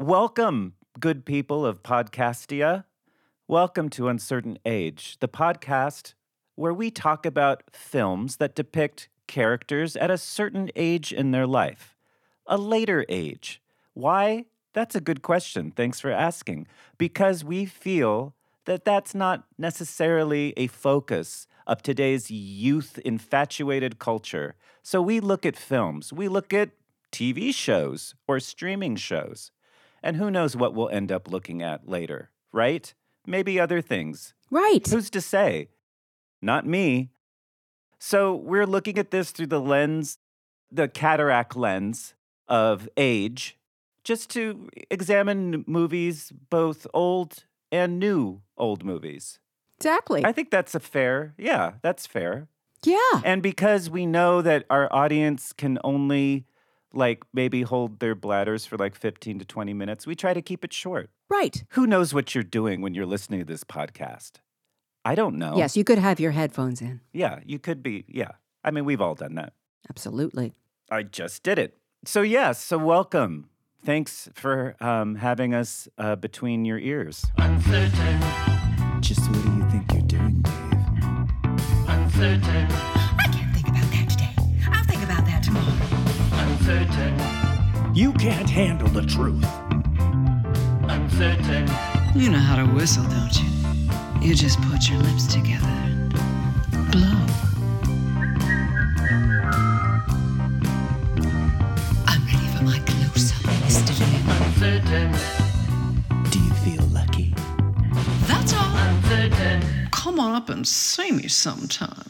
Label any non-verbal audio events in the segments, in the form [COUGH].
Welcome, good people of Podcastia. Welcome to Uncertain Age, the podcast where we talk about films that depict characters at a certain age in their life, a later age. Why? That's a good question. Thanks for asking. Because we feel that that's not necessarily a focus of today's youth infatuated culture. So we look at films, we look at TV shows or streaming shows. And who knows what we'll end up looking at later, right? Maybe other things. Right. Who's to say? Not me. So we're looking at this through the lens, the cataract lens of age, just to examine movies, both old and new old movies. Exactly. I think that's a fair, yeah, that's fair. yeah. And because we know that our audience can only like maybe hold their bladders for like 15 to 20 minutes, we try to keep it short. Right. Who knows what you're doing when you're listening to this podcast? I don't know. Yes, you could have your headphones in. Yeah, you could be. Yeah. I mean, we've all done that. Absolutely. I just did it. So, yes, so welcome. Thanks for um, having us uh, between your ears. Uncertain, Just what do you think you're doing, Dave? uncertain, uncertain, You can't handle the truth. uncertain, You know how to whistle, don't you? You just put your lips together and blow. I'm ready for my close-up, Mr. Lim. uncertain, Do you feel lucky? That's all. uncertain, Come on up and see me sometime.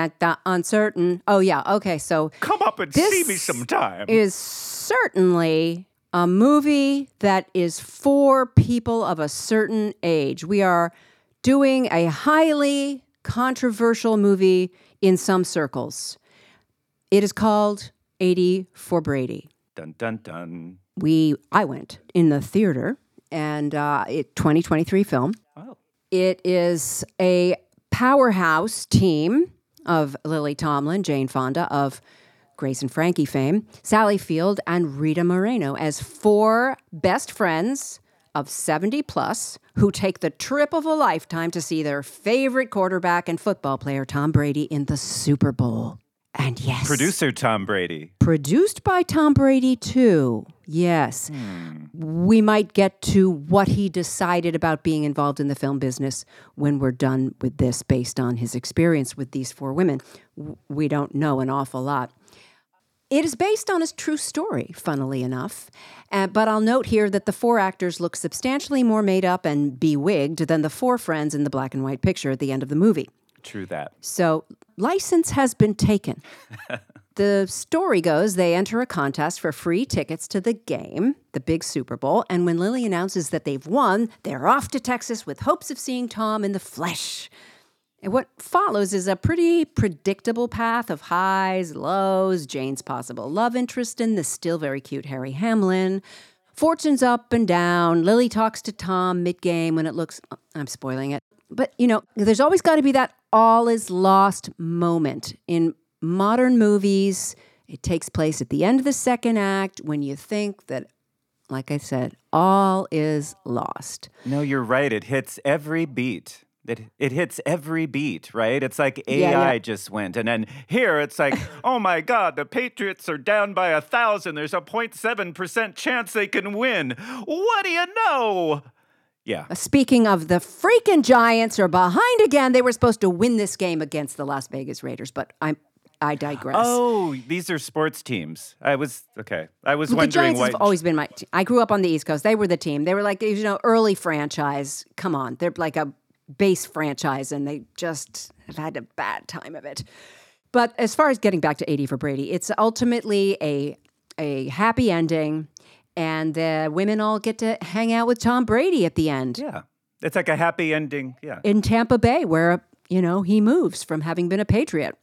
That, that uncertain. Oh, yeah. Okay. So Come up and see me sometime. is certainly a movie that is for people of a certain age. We are doing a highly controversial movie in some circles. It is called 80 for Brady. dun dun dun. We I went in the theater and uh, it 2023 film. Oh. It is a powerhouse team of Lily Tomlin, Jane Fonda of Grace and Frankie fame, Sally Field, and Rita Moreno as four best friends of 70 plus who take the trip of a lifetime to see their favorite quarterback and football player, Tom Brady, in the Super Bowl. And yes, Producer Tom Brady. produced by Tom Brady, too. Yes. We might get to what he decided about being involved in the film business when we're done with this based on his experience with these four women. We don't know an awful lot. It is based on a true story, funnily enough. Uh, but I'll note here that the four actors look substantially more made up and bewigged than the four friends in the black and white picture at the end of the movie. True that. So, license has been taken. [LAUGHS] the story goes they enter a contest for free tickets to the game, the big Super Bowl, and when Lily announces that they've won, they're off to Texas with hopes of seeing Tom in the flesh. And what follows is a pretty predictable path of highs, lows, Jane's possible love interest in the still very cute Harry Hamlin. Fortunes up and down. Lily talks to Tom mid game when it looks, I'm spoiling it. But, you know, there's always got to be that all is lost moment. In modern movies, it takes place at the end of the second act when you think that, like I said, all is lost. No, you're right. It hits every beat. It, it hits every beat, right? It's like AI Yeah, yeah. just went. And then here it's like, [LAUGHS] oh my God, the Patriots are down by a thousand. There's a 0.7% chance they can win. What do you know? Yeah. Uh, speaking of the freaking Giants are behind again. They were supposed to win this game against the Las Vegas Raiders, but I'm I digress. Oh, these are sports teams. I was, okay. I was the wondering Giants why. have always been my. Te- I grew up on the East Coast. They were the team. They were like you know early franchise. Come on, they're like a base franchise, and they just have had a bad time of it. But as far as getting back to eighty for Brady, it's ultimately a a happy ending, and the women all get to hang out with Tom Brady at the end yeah. It's like a happy ending. Yeah. in Tampa Bay, where you know he moves from having been a Patriot.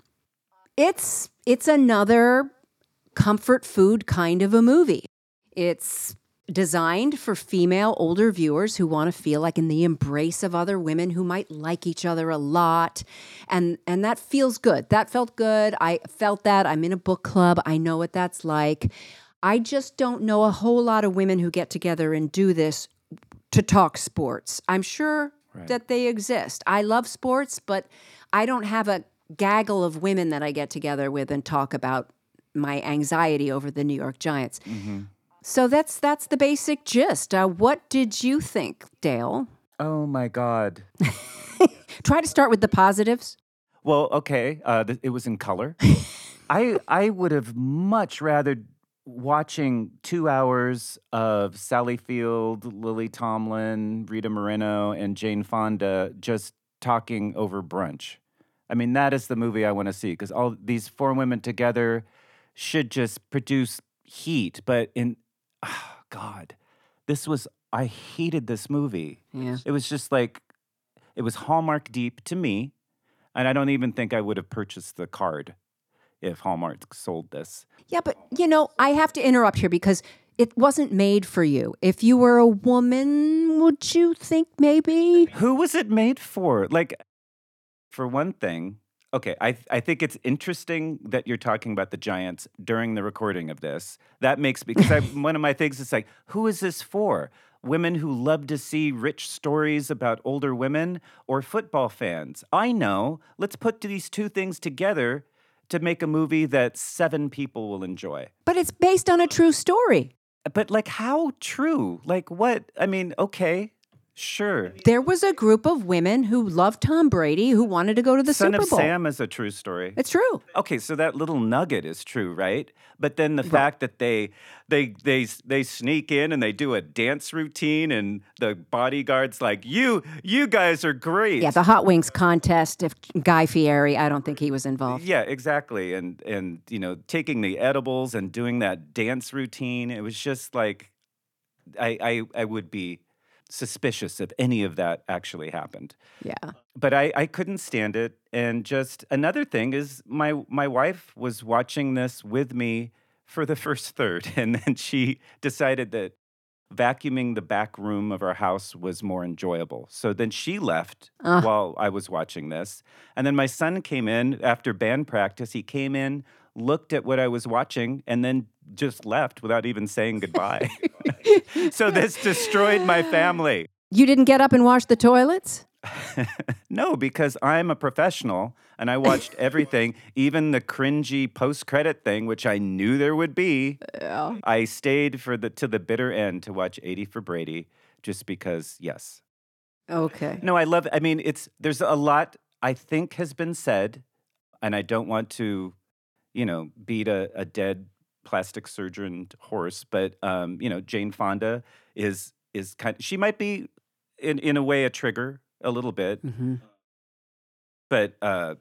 It's it's another comfort food kind of a movie. It's designed for female older viewers who want to feel like in the embrace of other women who might like each other a lot and and that feels good that felt good i felt that i'm in a book club i know what that's like I just don't know a whole lot of women who get together and do this to talk sports. I'm sure that they exist. I love sports, but I don't have a gaggle of women that I get together with and talk about my anxiety over the New York Giants. So that's that's the basic gist. Uh, what did you think, Dale? Oh my God. [LAUGHS] Try to start with the positives. Well, okay. Uh, th- it was in color. [LAUGHS] I I would have much rather watching two hours of Sally Field, Lily Tomlin, Rita Moreno, and Jane Fonda just talking over brunch. I mean, that is the movie I want to see because all these four women together should just produce heat. But in, oh God, this was, I hated this movie. Yeah. It was just like, it was Hallmark deep to me. And I don't even think I would have purchased the card if Hallmark sold this. Yeah, but you know, I have to interrupt here because it wasn't made for you. If you were a woman, would you think maybe? Who was it made for? Like, for one thing, okay, I, I think it's interesting that you're talking about the Giants during the recording of this. That makes because I, [LAUGHS] one of my things is like, who is this for? Women who love to see rich stories about older women or football fans? I know. Let's put these two things together to make a movie that seven people will enjoy. But it's based on a true story. But like, how true? Like, what? I mean, okay, sure. There was a group of women who loved Tom Brady who wanted to go to the Son Super of Sam is a true story. It's true. Okay, so that little nugget is true, right? But then the fact that they they they they sneak in and they do a dance routine and the bodyguards like, "You you guys are great." Yeah, the Hot Wings contest. If Guy Fieri, I don't think he was involved. Yeah, exactly. And and you know, taking the edibles and doing that dance routine, it was just like I I, I would be suspicious if any of that actually happened. Yeah. but I, I couldn't stand it. And just another thing is my my wife was watching this with me for the [LAUGHS] first third, and then she decided that vacuuming the back room of our house was more enjoyable. So then she left Ah. while I was watching this. And then my son came in after band practice. He came in, looked at what I was watching, and then just left without even saying goodbye. [LAUGHS] so this destroyed my family. You didn't get up and wash the toilets? [LAUGHS] No, because I'm a professional and I watched [LAUGHS] everything, even the cringy post-credit thing, which I knew there would be. Yeah. I stayed for the to the bitter end to watch 80 for Brady, just because, yes. Okay. No, I love I mean, it's there's a lot I think has been said, and I don't want to, you know, beat a, a dead plastic surgeon horse, but um, you know, Jane Fonda is is kind she might be in in a way a trigger a little bit. Hmm but uh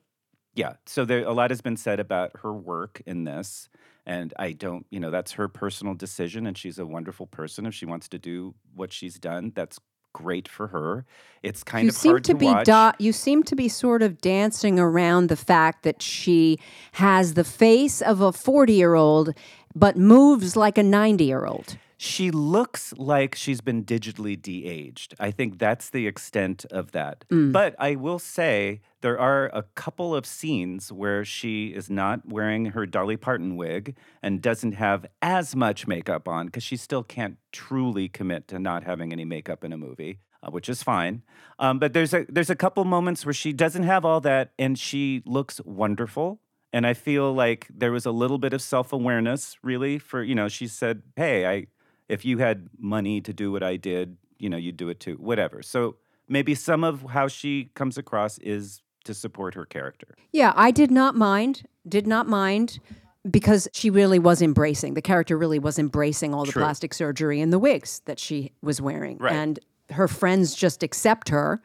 yeah so there a lot has been said about her work in this and i don't you know that's her personal decision and she's a wonderful person. If she wants to do what she's done that's great for her. It's kind you of seem hard to, to, be watch. do- you seem to be sort of dancing around the fact that she has the face of a 40 year old but moves like a 90 year old she looks like she's been digitally de-aged. I think that's the extent of that. But i will say there are a couple of scenes where she is not wearing her dolly parton wig and doesn't have as much makeup on because she still can't truly commit to not having any makeup in a movie uh, which is fine. Um, but there's a there's a couple moments where she doesn't have all that and she looks wonderful. And I feel like there was a little bit of self awareness, really, for, you know, she said, hey, I, if you had money to do what I did, you know, you'd do it too, whatever. So maybe some of how she comes across is to support her character. Yeah, I did not mind. Did not mind because she really was embracing. The character really was embracing all the True. plastic surgery and the wigs that she was wearing. Right. And her friends just accept her.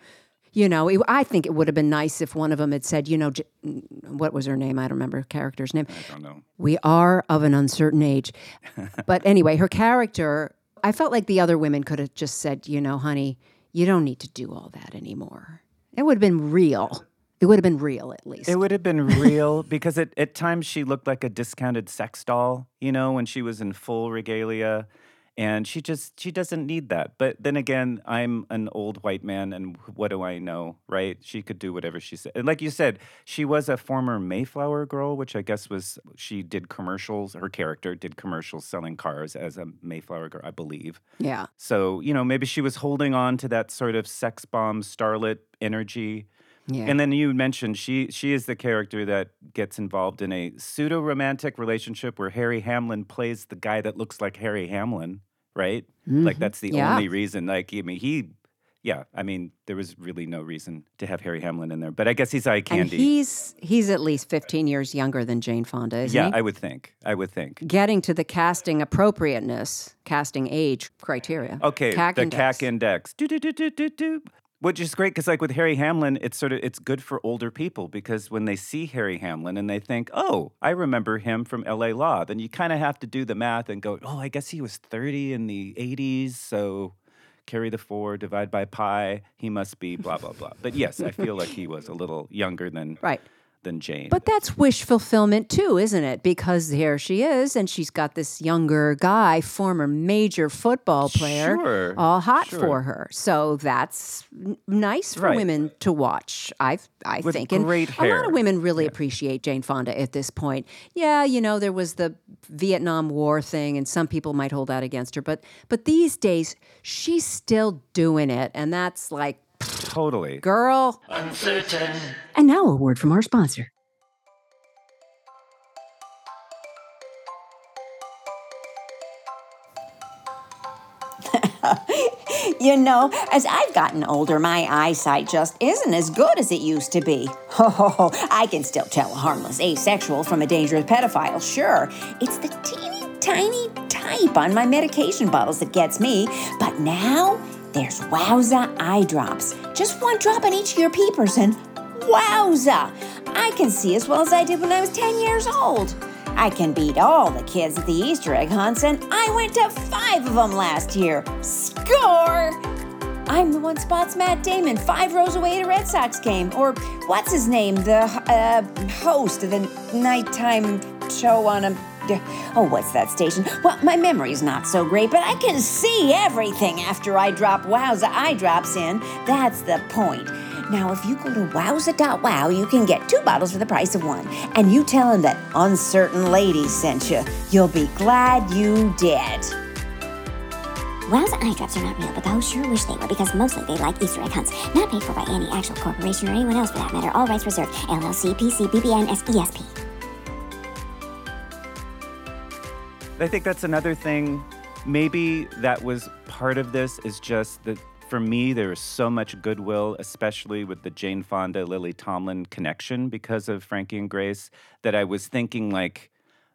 You know, it, I think it would have been nice if one of them had said, you know, J- what was her name? I don't remember her character's name. I don't know. We are of an uncertain age. [LAUGHS] but anyway, her character, I felt like the other women could have just said, you know, honey, you don't need to do all that anymore. It would have been real. It would have been real at least. It would have been real [LAUGHS] because at, at times she looked like a discounted sex doll, you know, when she was in full regalia. And she just she doesn't need that. But then again, I'm an old white man and what do I know, right? She could do whatever she said. And like you said, she was a former Mayflower girl, which I guess was she did commercials, her character did commercials selling cars as a Mayflower girl, I believe. Yeah. So, you know, maybe she was holding on to that sort of sex bomb starlet energy. Yeah. And then you mentioned she she is the character that gets involved in a pseudo romantic relationship where Harry Hamlin plays the guy that looks like Harry Hamlin, right? Like that's the Mm-hmm. Yeah. only reason. Like I mean, he, yeah, I mean, there was really no reason to have Harry Hamlin in there, but I guess he's eye and candy. he's he's at least 15 years younger than Jane Fonda, isn't yeah, he? I would think. I would think. Getting to the casting appropriateness, casting age criteria. Okay, CAC the index. CAC index. Do, do, do, do, do, do. Which is great because, like with Harry Hamlin, it's sort of it's good for older people because when they see Harry Hamlin and they think, "Oh, I remember him from L.A. Law," then you kind of have to do the math and go, "Oh, I guess he was 30 in the 80s, so carry the four, divide by pi, he must be blah blah blah." But yes, I feel like he was a little younger than [LAUGHS] Right. Than Jane. But that's wish fulfillment too, isn't it? Because here she is, and she's got this younger guy, former major football player, Sure, all hot sure. for her. So that's n- nice for Right. women to watch. I I With think, and great a lot of women really appreciate Jane Fonda at this point. Yeah, you know there was the Vietnam War thing, and some people might hold that against her, but but these days she's still doing it, and that's like, totally. girl. uncertain, And now a word from our sponsor. [LAUGHS] You know, as I've gotten older, my eyesight just isn't as good as it used to be. [LAUGHS] Oh, I can still tell a harmless asexual from a dangerous pedophile, sure. It's the teeny tiny type on my medication bottles that gets me. But now, there's Wowza eye drops. Just one drop in each of your peepers, and wowza! I can see as well as I did when I was 10 years old. I can beat all the kids at the Easter egg hunts, and I went to five of them last year. Score! I'm the one spots Matt Damon five rows away at a Red Sox game. Or what's his name? The uh, host of the nighttime show on a. [LAUGHS] Oh, what's that station? Well, my memory's not so great, but I can see everything after I drop Wowza eye drops in. That's the point. Now, if you go to wowza.wow, you can get two bottles for the price of one. And you tell them that Uncertain Lady sent you. You'll be glad you did. Wowza eye drops are not real, but the hosts sure wish they were because mostly they like Easter egg hunts. Not paid for by any actual corporation or anyone else for that matter. All rights reserved. LLC, PC, BBN, SESP. I think that's another thing. Maybe that was part of this is just that for me, there is so much goodwill, especially with the Jane Fonda, Lily Tomlin connection because of Frankie and Grace, that I was thinking like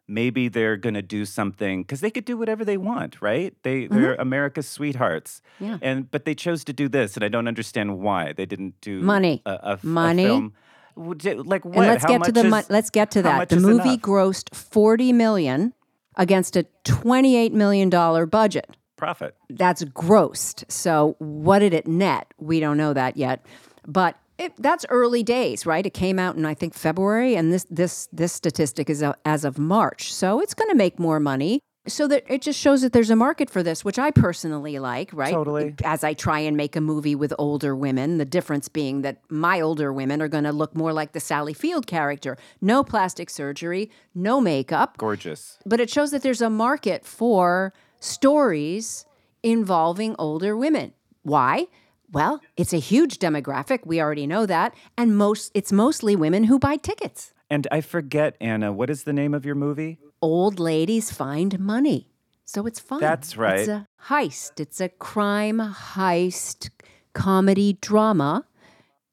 maybe they're going to do something because they could do whatever they want, right? They, mm-hmm. they're America's sweethearts. Yeah. And, but they chose to do this, and I don't understand why they didn't do Money. a, a f- a Money. film. Like what? And let's How get to the much mo- let's get to that. The movie enough? grossed 40 million against a 28 million dollar budget. profit. That's grossed. So what did it net? We don't know that yet. But it, that's early days, right? It came out in I think February and this this this statistic is uh, as of March. So it's going to make more money. So that it just shows that there's a market for this, which I personally like, right? Totally. As I try and make a movie with older women, the difference being that my older women are going to look more like the Sally Field character. No plastic surgery, no makeup, Gorgeous. but it shows that there's a market for stories involving older women. Why? Well, it's a huge demographic. We already know that, and most it's mostly women who buy tickets. And I forget, Anna, what is the name of your movie? Old ladies find money. So it's fun. That's It's right. a heist. It's a crime heist comedy drama.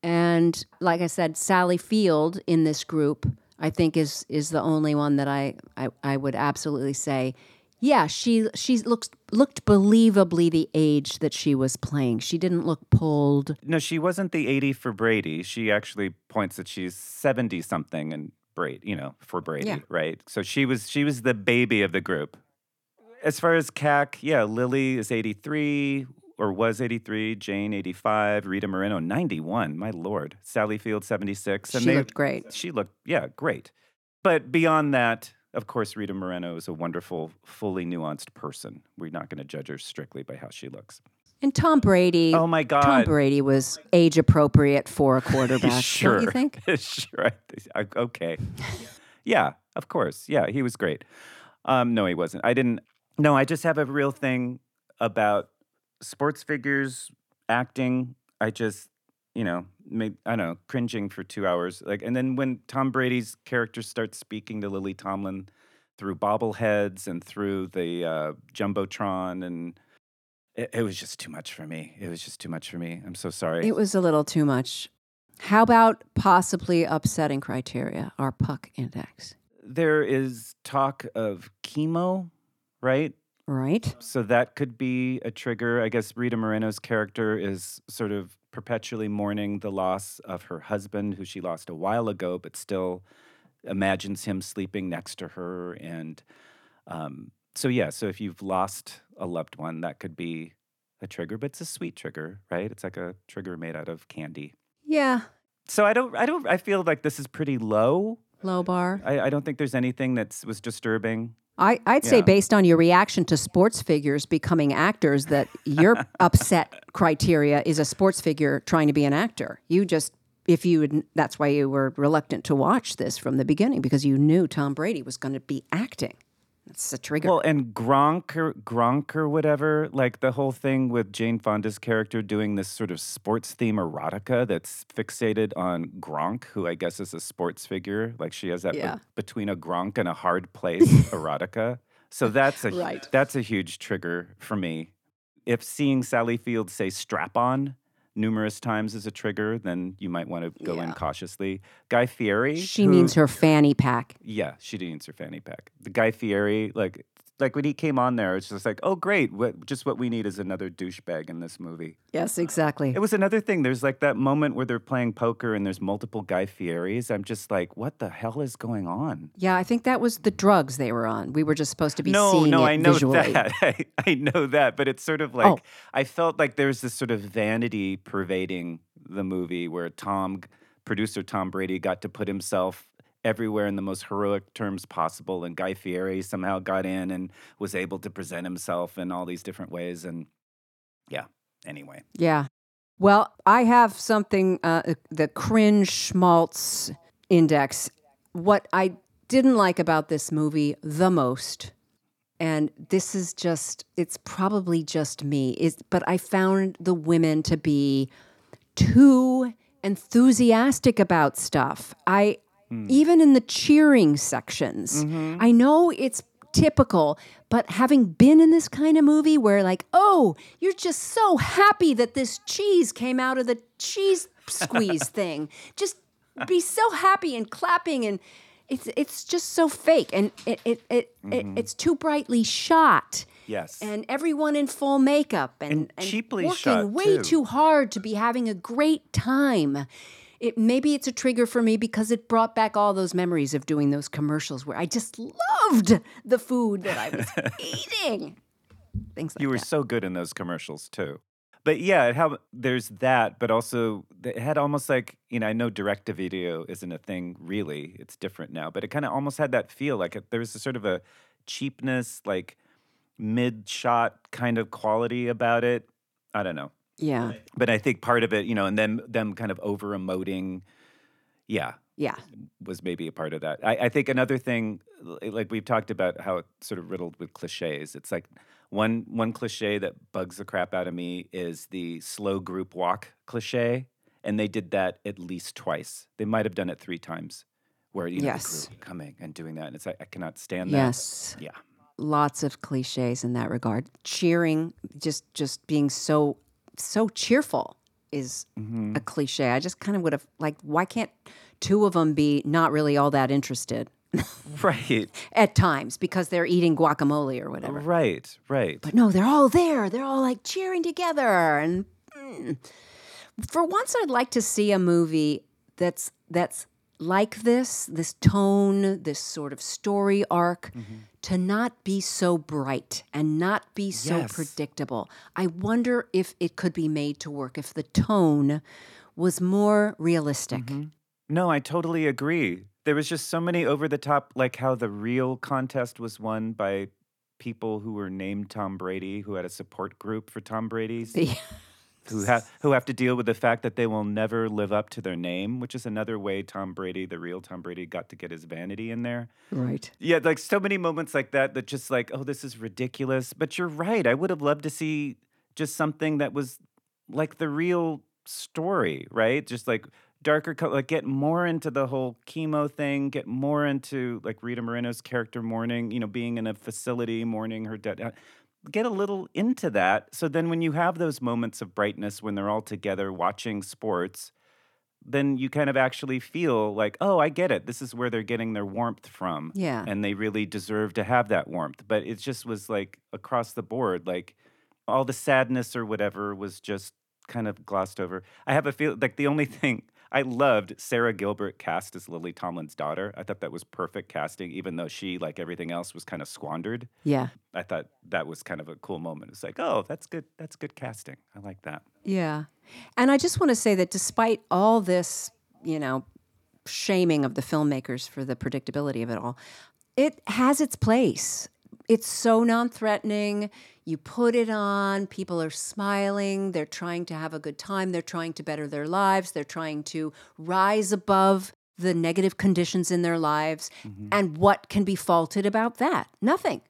And like I said, Sally Field in this group, I think is is the only one that I I, I would absolutely say, yeah, she she looks looked believably the age that she was playing. She didn't look pulled. No, she wasn't the 80 for Brady. She actually points that she's 70 something and Brady, you know, for Brady, Yeah. right? So she was she was the baby of the group. As far as CAC, yeah, Lily is 83 or was 83, Jane 85, Rita Moreno 91. My lord. Sally Field 76 And She looked great. She looked yeah, great. But beyond that, of course, Rita Moreno is a wonderful, fully nuanced person. We're not going to judge her strictly by how she looks. And Tom Brady. Oh my God. Tom Brady was age appropriate for a quarterback. sure. Don't you [LAUGHS] think? [LAUGHS] sure. I- Okay. yeah, of course. Yeah, he was great. Um, no, he wasn't. I didn't. No, I just have a real thing about sports figures, acting. I just, you know, made I don't know, cringing for two hours. Like, and then when Tom Brady's character starts speaking to Lily Tomlin through bobbleheads and through the uh, jumbotron, and it, it was just too much for me. It was just too much for me. I'm so sorry. It was a little too much. How about possibly upsetting criteria, our puck index? there is talk of chemo, right? Right? So that could be a trigger. I guess Rita Moreno's character is sort of perpetually mourning the loss of her husband, who she lost a while ago, but still imagines him sleeping next to her. And um, so, yeah, so if you've lost a loved one, that could be a trigger, but it's a sweet trigger, right? It's like a trigger made out of candy. Yeah. So I don't, I don't, I feel like this is pretty low. Low bar. I, I don't think there's anything that was disturbing. I, I'd say based on your reaction to sports figures becoming actors, that your [LAUGHS] upset criteria is a sports figure trying to be an actor. You just, if you, would, that's why you were reluctant to watch this from the beginning because you knew Tom Brady was going to be acting. That's a trigger. Well, and Gronk or Gronk or whatever, like the whole thing with Jane Fonda's character doing this sort of sports theme erotica that's fixated on Gronk, who I guess is a sports figure. Like she has that be- between a Gronk and a hard place [LAUGHS] erotica. So that's a Right. that's a huge trigger for me. If seeing Sally Field say strap on numerous times as a trigger, then you might want to go in cautiously. Guy Fieri. she who- means her fanny pack. yeah, she needs her fanny pack. The Guy Fieri, like, like when he came on there, it's just like, oh, great. What, just what we need is another douchebag in this movie. Yes, uh, exactly. It was another thing. There's like that moment where they're playing poker and there's multiple Guy Fieris. I'm just like, what the hell is going on? Yeah, I think that was the drugs they were on. We were just supposed to be no, seeing no, I know visually. that. [LAUGHS] I, I know that, but it's sort of oh. like Oh. I felt like there's this sort of vanity pervading the movie where Tom, producer Tom Brady, got to put himself everywhere in the most heroic terms possible, and Guy Fieri somehow got in and was able to present himself in all these different ways, and yeah. Anyway, Yeah. Well, I have something, uh, the cringe schmaltz index. What I didn't like about this movie the most, and this is just, it's probably just me, is, but I found the women to be too enthusiastic about stuff. I, Mm. even in the cheering sections, mm-hmm. I know it's typical, but having been in this kind of movie where, like, oh, you're just so happy that this cheese came out of the cheese squeeze [LAUGHS] thing, just be so happy and clapping and. It's, it's just so fake and it, it, it, it mm-hmm. it's too brightly shot yes. and everyone in full makeup and, And cheaply working shot, way too. too hard to be having a great time. It maybe it's a trigger for me because it brought back all those memories of doing those commercials where I just loved the food that I was [LAUGHS] eating. Things like you were that. so good in those commercials too. But yeah, how there's that, but also it had almost like you know I know direct to video isn't a thing really; it's different now. But it kind of almost had that feel like it, there was a sort of a cheapness, like mid shot kind of quality about it. I don't know, yeah, but I think part of it, you know, and then them kind of over emoting, yeah, yeah, was maybe a part of that. I, I think another thing, eh, like we've talked about how it's sort of riddled with cliches. It's like one one cliche that bugs the crap out of me is the slow group walk cliche, and they did that at least twice. They might have done it three times, where you know Yes. the group coming and doing that, and it's like I cannot stand that. yes. Yeah. Lots of cliches in that regard. Cheering, just just being so so cheerful is Mm-hmm. a cliche. I just kind of would have like, why can't two of them be not really all that interested? [LAUGHS] Right. at times because they're eating guacamole or whatever. Right. Right. But no, they're all there. They're all like cheering together. And mm. for once, I'd like to see a movie that's that's like this, this tone, this sort of story arc, Mm-hmm. To not be so bright and not be so Yes. predictable. I wonder if it could be made to work if the tone was more realistic. Mm-hmm. No, I totally agree. there was just so many over the top, like how the real contest was won by people who were named Tom Brady, who had a support group for Tom Brady's. [LAUGHS] who have who have to deal with the fact that they will never live up to their name, which is another way Tom Brady, the real Tom Brady, got to get his vanity in there. Right. Yeah, like so many moments like that that just like, oh, this is ridiculous. But you're right. I would have loved to see just something that was like the real story, right? Just like darker color, like get more into the whole chemo thing, get more into like Rita Moreno's character mourning, you know, being in a facility mourning her dead. Uh, Get a little into that. So then when you have those moments of brightness when they're all together watching sports, then you kind of actually feel like, oh, I get it. This is where they're getting their warmth from. Yeah. And they really deserve to have that warmth. But it just was like across the board, like all the sadness or whatever was just kind of glossed over. I have a feel like the only [LAUGHS] thing I loved Sara Gilbert cast as Lily Tomlin's daughter. I thought that was perfect casting, even though she, like everything else, was kind of squandered. Yeah. I thought that was kind of a cool moment. It's like, oh, that's good. That's good casting. I like that. Yeah. And I just want to say that despite all this, you know, shaming of the filmmakers for the predictability of it all, it has its place. It's so non threatening. You put it on, people are smiling, they're trying to have a good time, they're trying to better their lives, they're trying to rise above the negative conditions in their lives. Mm-hmm. And what can be faulted about that? Nothing.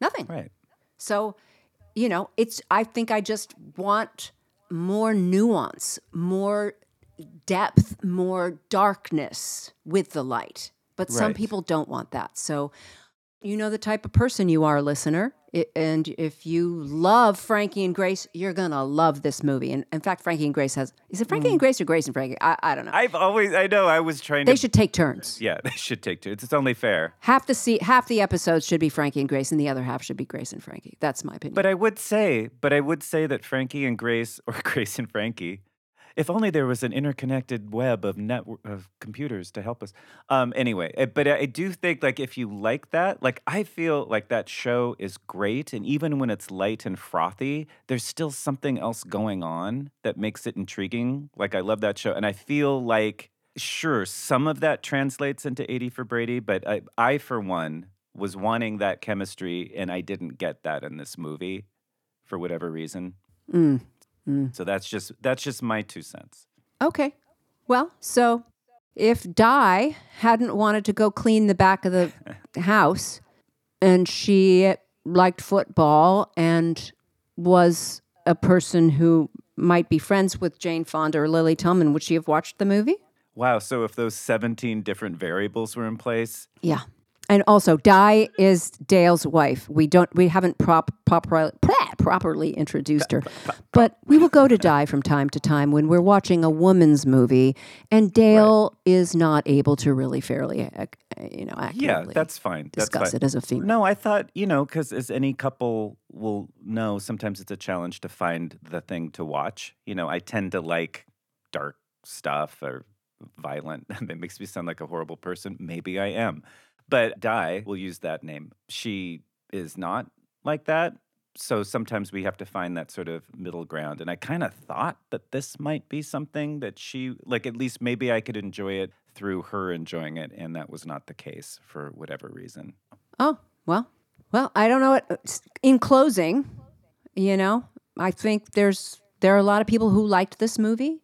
Nothing. Right. So, you know, it's, I think I just want more nuance, more depth, more darkness with the light. But some Right. people don't want that. So, you know the type of person you are, listener. I- And if you love Frankie and Grace, you're going to love this movie. And in fact, Frankie and Grace has, is it Frankie and mm. Grace or Grace and Frankie? I, I don't know. I've always, I know, I was trying they to. should take turns. Yeah, [LAUGHS] they should take turns. It's only fair. Half the se- half the episodes should be Frankie and Grace, and the other half should be Grace and Frankie. That's my opinion. But I would say, but I would say that Frankie and Grace, [LAUGHS] or Grace and Frankie, if only there was an interconnected web of network of computers to help us. Um, anyway, eh, but I do think like if you like that, like I feel like that show is great, and even when it's light and frothy, there's still something else going on that makes it intriguing. Like I love that show, and I feel like sure some of that translates into 80 for Brady, but I, I for one was wanting that chemistry, and I didn't get that in this movie for whatever reason. Mm. Mm. So that's just that's just my two cents. Okay. Well, so if Di hadn't wanted to go clean the back of the [LAUGHS] house and she liked football and was a person who might be friends with Jane Fonda or Lily Tomlin, would she have watched the movie? Wow. So if those 17 different variables were in place, Yeah. And also, Di is Dale's wife. We don't, we haven't prop, proper, properly introduced her, but we will go to Di from time to time when we're watching a woman's movie, and Dale is not able to really fairly, you know, accurately. yeah, that's fine. That's discuss fine. it as a female. No, I thought, you know, because as any couple will know, sometimes it's a challenge to find the thing to watch. You know, I tend to like dark stuff or violent. [LAUGHS] that makes me sound like a horrible person. Maybe I am. But Di, we'll use that name. She is not like that. So sometimes we have to find that sort of middle ground. And I kind of thought that this might be something that she, like, at least maybe I could enjoy it through her enjoying it. And that was not the case for whatever reason. Oh, well, well, I don't know what, uh, in closing, you know, I think there's, there are a lot of people who liked this movie,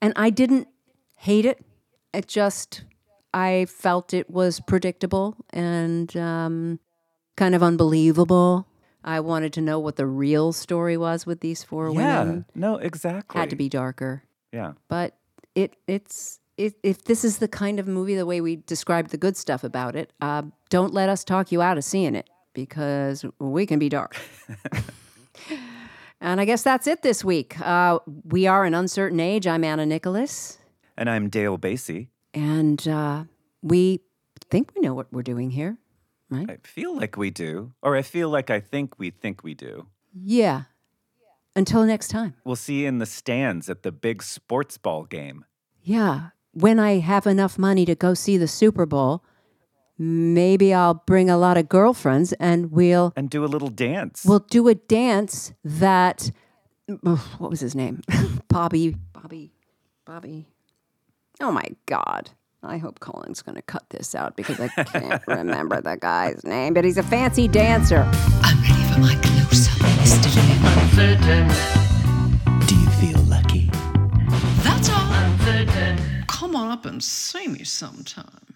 and I didn't hate it. It just, I felt it was predictable and um, kind of unbelievable. I wanted to know what the real story was with these four women. Yeah, no, exactly. Had to be darker, Yeah. but it it's it, if this is the kind of movie the way we described the good stuff about it, uh, don't let us talk you out of seeing it because we can be dark. [LAUGHS] and I guess that's it this week. Uh, we are an uncertain age. I'm Anna Nicholas. And I'm Dale Basye. And uh, we think we know what we're doing here, right? I feel like we do, or I feel like I think we think we do. Yeah. Until next time. We'll see you in the stands at the big sports ball game. Yeah. When I have enough money to go see the Super Bowl, maybe I'll bring a lot of girlfriends and we'll And do a little dance. we'll do a dance that oh, what was his name? [LAUGHS] Bobby Bobby Bobby. Oh my god. I hope Colin's going to cut this out because I can't [LAUGHS] remember the guy's name, but he's a fancy dancer. I'm ready for my close-up, Mr. Uncertain. Do you feel lucky? That's all. Uncertain. Come on up and see me sometime.